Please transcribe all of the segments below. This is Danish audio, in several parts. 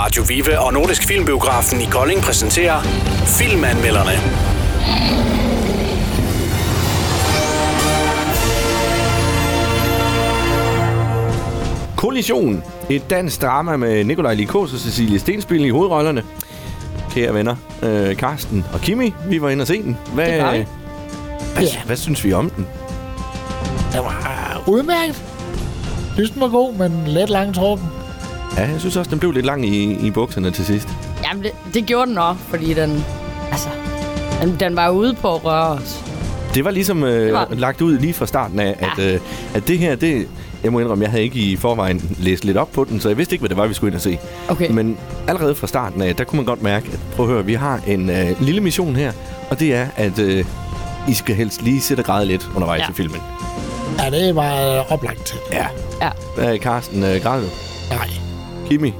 Radio Vive og Nordisk Filmbiografen i Kolding præsenterer Filmanmelderne. Kollision. Et dansk drama med Nikolaj Likos og Cecilie Stenspil i hovedrollerne. Kære venner, øh, Karsten og Kimi, vi var inde og se den. Hvad, Det var vi. hvad, Ja. hvad synes vi om den? Det var udmærket. Jeg synes, den var god, men lidt langtrukken. Ja, jeg synes også, den blev lidt lang i, i bukserne til sidst. Jamen, det, det gjorde den også, fordi den... Altså, den, den var ude på at røre os. Det var ligesom øh, Det var lagt ud lige fra starten af, at, øh, at det her, det... Jeg må indrømme, jeg havde ikke i forvejen læst lidt op på den, så jeg vidste ikke, hvad det var, vi skulle ind og se. Okay. Men allerede fra starten af, der kunne man godt mærke, at prøv at høre, vi har en øh, lille mission her, og det er, at øh, I skal helst lige sætte og græde lidt undervejs Ja. i filmen. Ja, det var øh, oplagt til. Ja. Ja. Hvad er Carsten øh, græd? Nej. Kimi?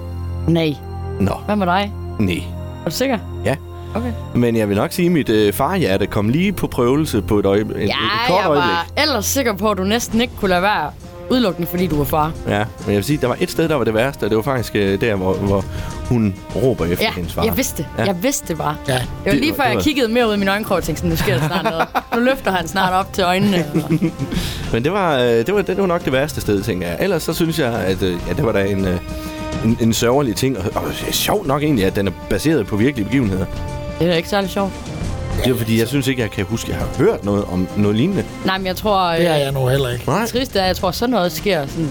Nej. Nå, Hvad med dig? nej. Er du sikker? Ja. Okay. Men jeg vil nok sige, at mit øh, farhjerte kom lige på prøvelse på et, øjeblik, et, Ja, et kort jeg øjeblik. var ellers sikker på, at du næsten ikke kunne lade være udelukkende, fordi du var far. Ja, men jeg vil sige, der var et sted, der var det værste, og det var faktisk øh, der, hvor, hvor hun råber efter Ja, hendes far. jeg vidste det. Ja. Jeg vidste det bare. Ja. Det var Det lige var- før, det jeg var- kiggede mere ud i mine øjenkrog og tænkte sådan, nu sker der snart noget. Nu løfter han snart op til øjnene. Men det var, øh, det, var, det var nok det værste sted, tænker jeg. Ellers så synes jeg, at øh, ja, det var da en, øh, en, en sørgelig ting. Og, og det er sjovt nok egentlig, at den er baseret på virkelige begivenheder. Det er da ikke særlig sjovt. Det er fordi, jeg synes ikke, jeg kan huske, at jeg har hørt noget om noget lignende. Nej, men jeg tror... Det er Øh, jeg nu heller ikke. Nej. det triste er, at jeg tror, sådan noget sker sådan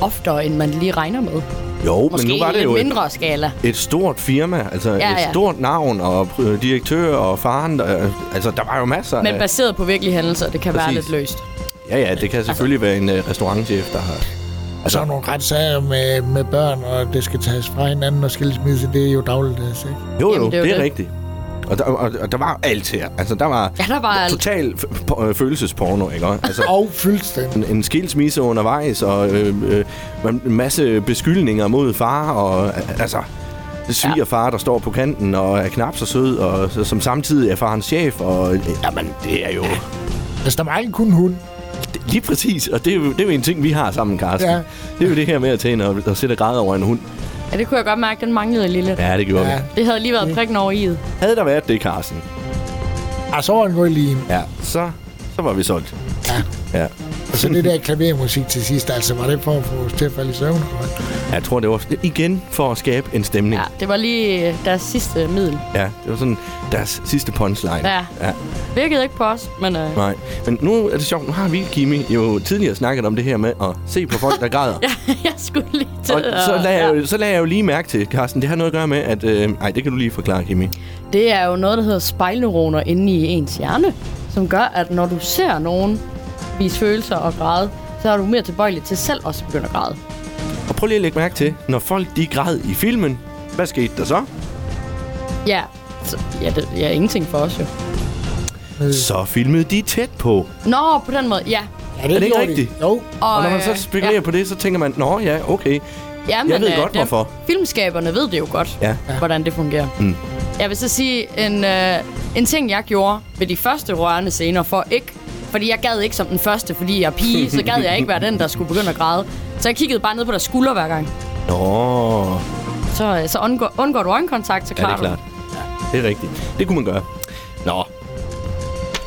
oftere, end man lige regner med. Jo, Måske men nu var det jo et, mindre skala. et stort firma, altså Ja, et ja. stort navn, og øh, direktør og faren. Der, altså, der var jo masser Men af... baseret på virkelige hændelser, det kan være Præcis. lidt løst. Ja, ja, det kan selvfølgelig være en øh, restaurantchef, der har... Og så er nogle retssager med, med børn, og det skal tages fra hinanden og skilsmisse. Det er jo dagligdags, ikke? Jo, jo, Jamen, det det er, jo det er det. rigtigt. Og der, og, og der var alt her. Altså, der var Ja, der var alt. total f- p- øh, følelsesporno, ikke? Altså, Og fuldstændig. en, en skilsmisse undervejs, og øh, øh, en masse beskyldninger mod far, og øh, altså... Svigerfar, der står på kanten og er knap så sød, og så- som samtidig er farens chef, og øh, jamen, det er jo Hvis der mangler kun hund. Det, lige præcis, og det er, jo, det er jo en ting, vi har sammen, Carsten. Ja. Det er jo det her med at tage ind og, og sætte græde over en hund. Ja, det kunne jeg godt mærke, den manglede lige lidt. Ja, det gjorde Ja. vi. Det havde lige været prikken over i'et. Havde der været det, Carsten, Og så var den gået lige. ja, så, så var vi solgt. Ja. Ja. Og så det der klavermusik til sidst, altså var det for at få os til at falde i søvn? Jeg tror, det var igen for at skabe en stemning. Ja, det var lige øh, deres sidste middel. Ja, det var sådan deres sidste punchline. Ja. ja. Virkede ikke på os, men øh, Nej, men nu er det sjovt. Nu har vi, Kimi, jo tidligere snakket om det her med at se på folk, der græder. ja, jeg skulle lige til Og så lagde, jeg, ja. jo, så lagde jeg jo lige mærke til, Carsten, det har noget at gøre med, at... Øh, ej, det kan du lige forklare, Kimi. Det er jo noget, der hedder spejlneuroner inde i ens hjerne, som gør, at når du ser nogen vise følelser og græde, så er du mere tilbøjelig til selv også at begynde at græde. Og prøv lige at lægge mærke til, når folk de græd i filmen, hvad skete der så? Ja, så, ja, det ja, ingenting for os jo. Så filmede de tæt på. Nå, på den måde, ja. Ja, det Er det ikke rigtigt? Jo. Og, Og når man øh, så spekulerer ja. på det, så tænker man, nå ja, okay. Ja, Jeg ved øh, godt, dem- hvorfor. Filmskaberne ved det jo godt, Ja. hvordan det fungerer. Mm. Jeg vil så sige, en, øh, en ting, jeg gjorde ved de første rørende scener, for ikke... Fordi jeg gad ikke som den første, fordi jeg er pige, så gad jeg ikke være den, der skulle begynde at græde. Så jeg kiggede bare ned på deres skulder hver gang. Nå, Så, øh, så undgår, undgår du øjenkontakt, så ja, det klarer er klart. Det er rigtigt. Det kunne man gøre. Nå,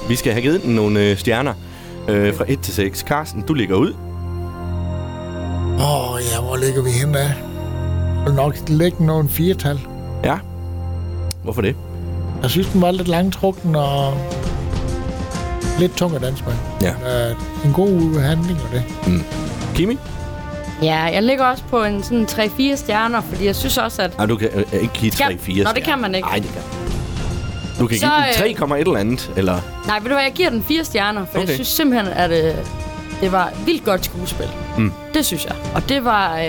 vi skal have givet den nogle øh, stjerner øh, fra 1 til 6. Carsten, du ligger ud. Åh, ja, hvor ligger vi henne af? Jeg vil nok lægge nogle firetal. Ja. Hvorfor det? Jeg synes, den var lidt langtrukken og lidt tung at danse med. Ja. Øh, en god handling og det. Kimi? Ja, jeg ligger også på en sådan 3-4 stjerner, fordi jeg synes også, at... Nej, du kan øh, ikke give Kan- 3-4 Nå, det kan man ikke. Nej, det kan Du kan Så, give øh, den 3, et eller andet, eller... Nej, ved du hvad, jeg giver den 4 stjerner, for okay. Okay. jeg synes simpelthen, at øh, det var vildt godt skuespil. Mm. Det synes jeg. Og det var, øh,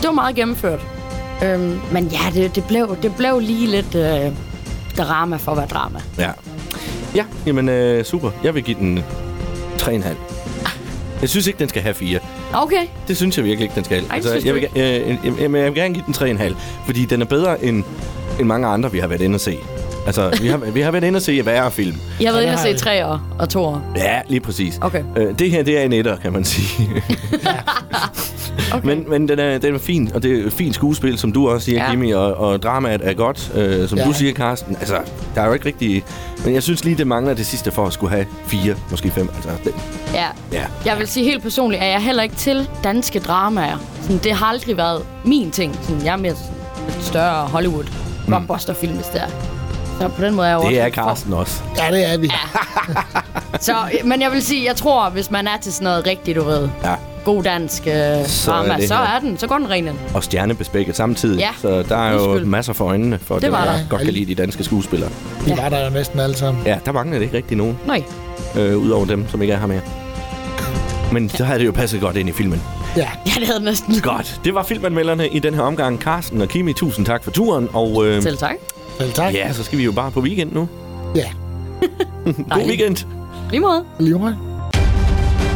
det var meget gennemført. Øhm, men ja, det, det, blev, det blev lige lidt øh, drama for at være drama. Ja. Ja, jamen øh, super. Jeg vil give den 3,5. Jeg synes ikke, den skal have 4. Okay. Det synes jeg virkelig ikke, den skal. Ej, synes jeg, vil, øh, jeg, jeg, jeg vil gerne give den 3,5, fordi den er bedre end, end mange andre, vi har været inde og se. Altså, vi har, vi har været inde og se værre film. Jeg har været inde og se vi. træer og toer. Ja, lige præcis. Okay. Øh, det her, det er en etter, kan man sige. Okay. Men, men den, er, den er fin, og det er et fint skuespil, som du også siger, Ja. ja. Kimi, og, og dramaet er godt, øh, som Ja. ja. du siger, Carsten. Altså, der er jo ikke rigtig... Men jeg synes lige, det mangler det sidste for at skulle have fire, måske fem. Altså, det, Ja. ja. Jeg vil sige helt personligt, at jeg heller ikke til danske dramaer. Sådan, det har aldrig været min ting. Sådan, jeg er mere sådan, lidt større Hollywood blockbuster-film, hvis det er. Så på den måde er jeg Det er lidt for- Carsten også. Ja, det er vi. Så, men jeg vil sige, jeg tror, hvis man er til sådan noget rigtigt, du ved, Ja. God dansk øh, Så er drama, det så her. er den, så går den ren ind. Og stjernebespækket samtidig. Ja. Så der er jo Undskyld. masser for øjnene, for Det dem, var der der. godt kan lide de danske skuespillere. Vi Ja. var der jo næsten alle sammen. Ja, der mangler det ikke rigtig nogen, Nej. øh, udover dem, som ikke er her mere. Men så havde det jo passet godt ind i filmen. Ja. Ja, det havde næsten. Godt. Det var filmanmelderne i den her omgang. Carsten og Kimi, tusind tak for turen. Og øh, Selv tak. Selv tak. ja, så skal vi jo bare på weekend nu. Ja. God weekend. Lige måde. Lige måde.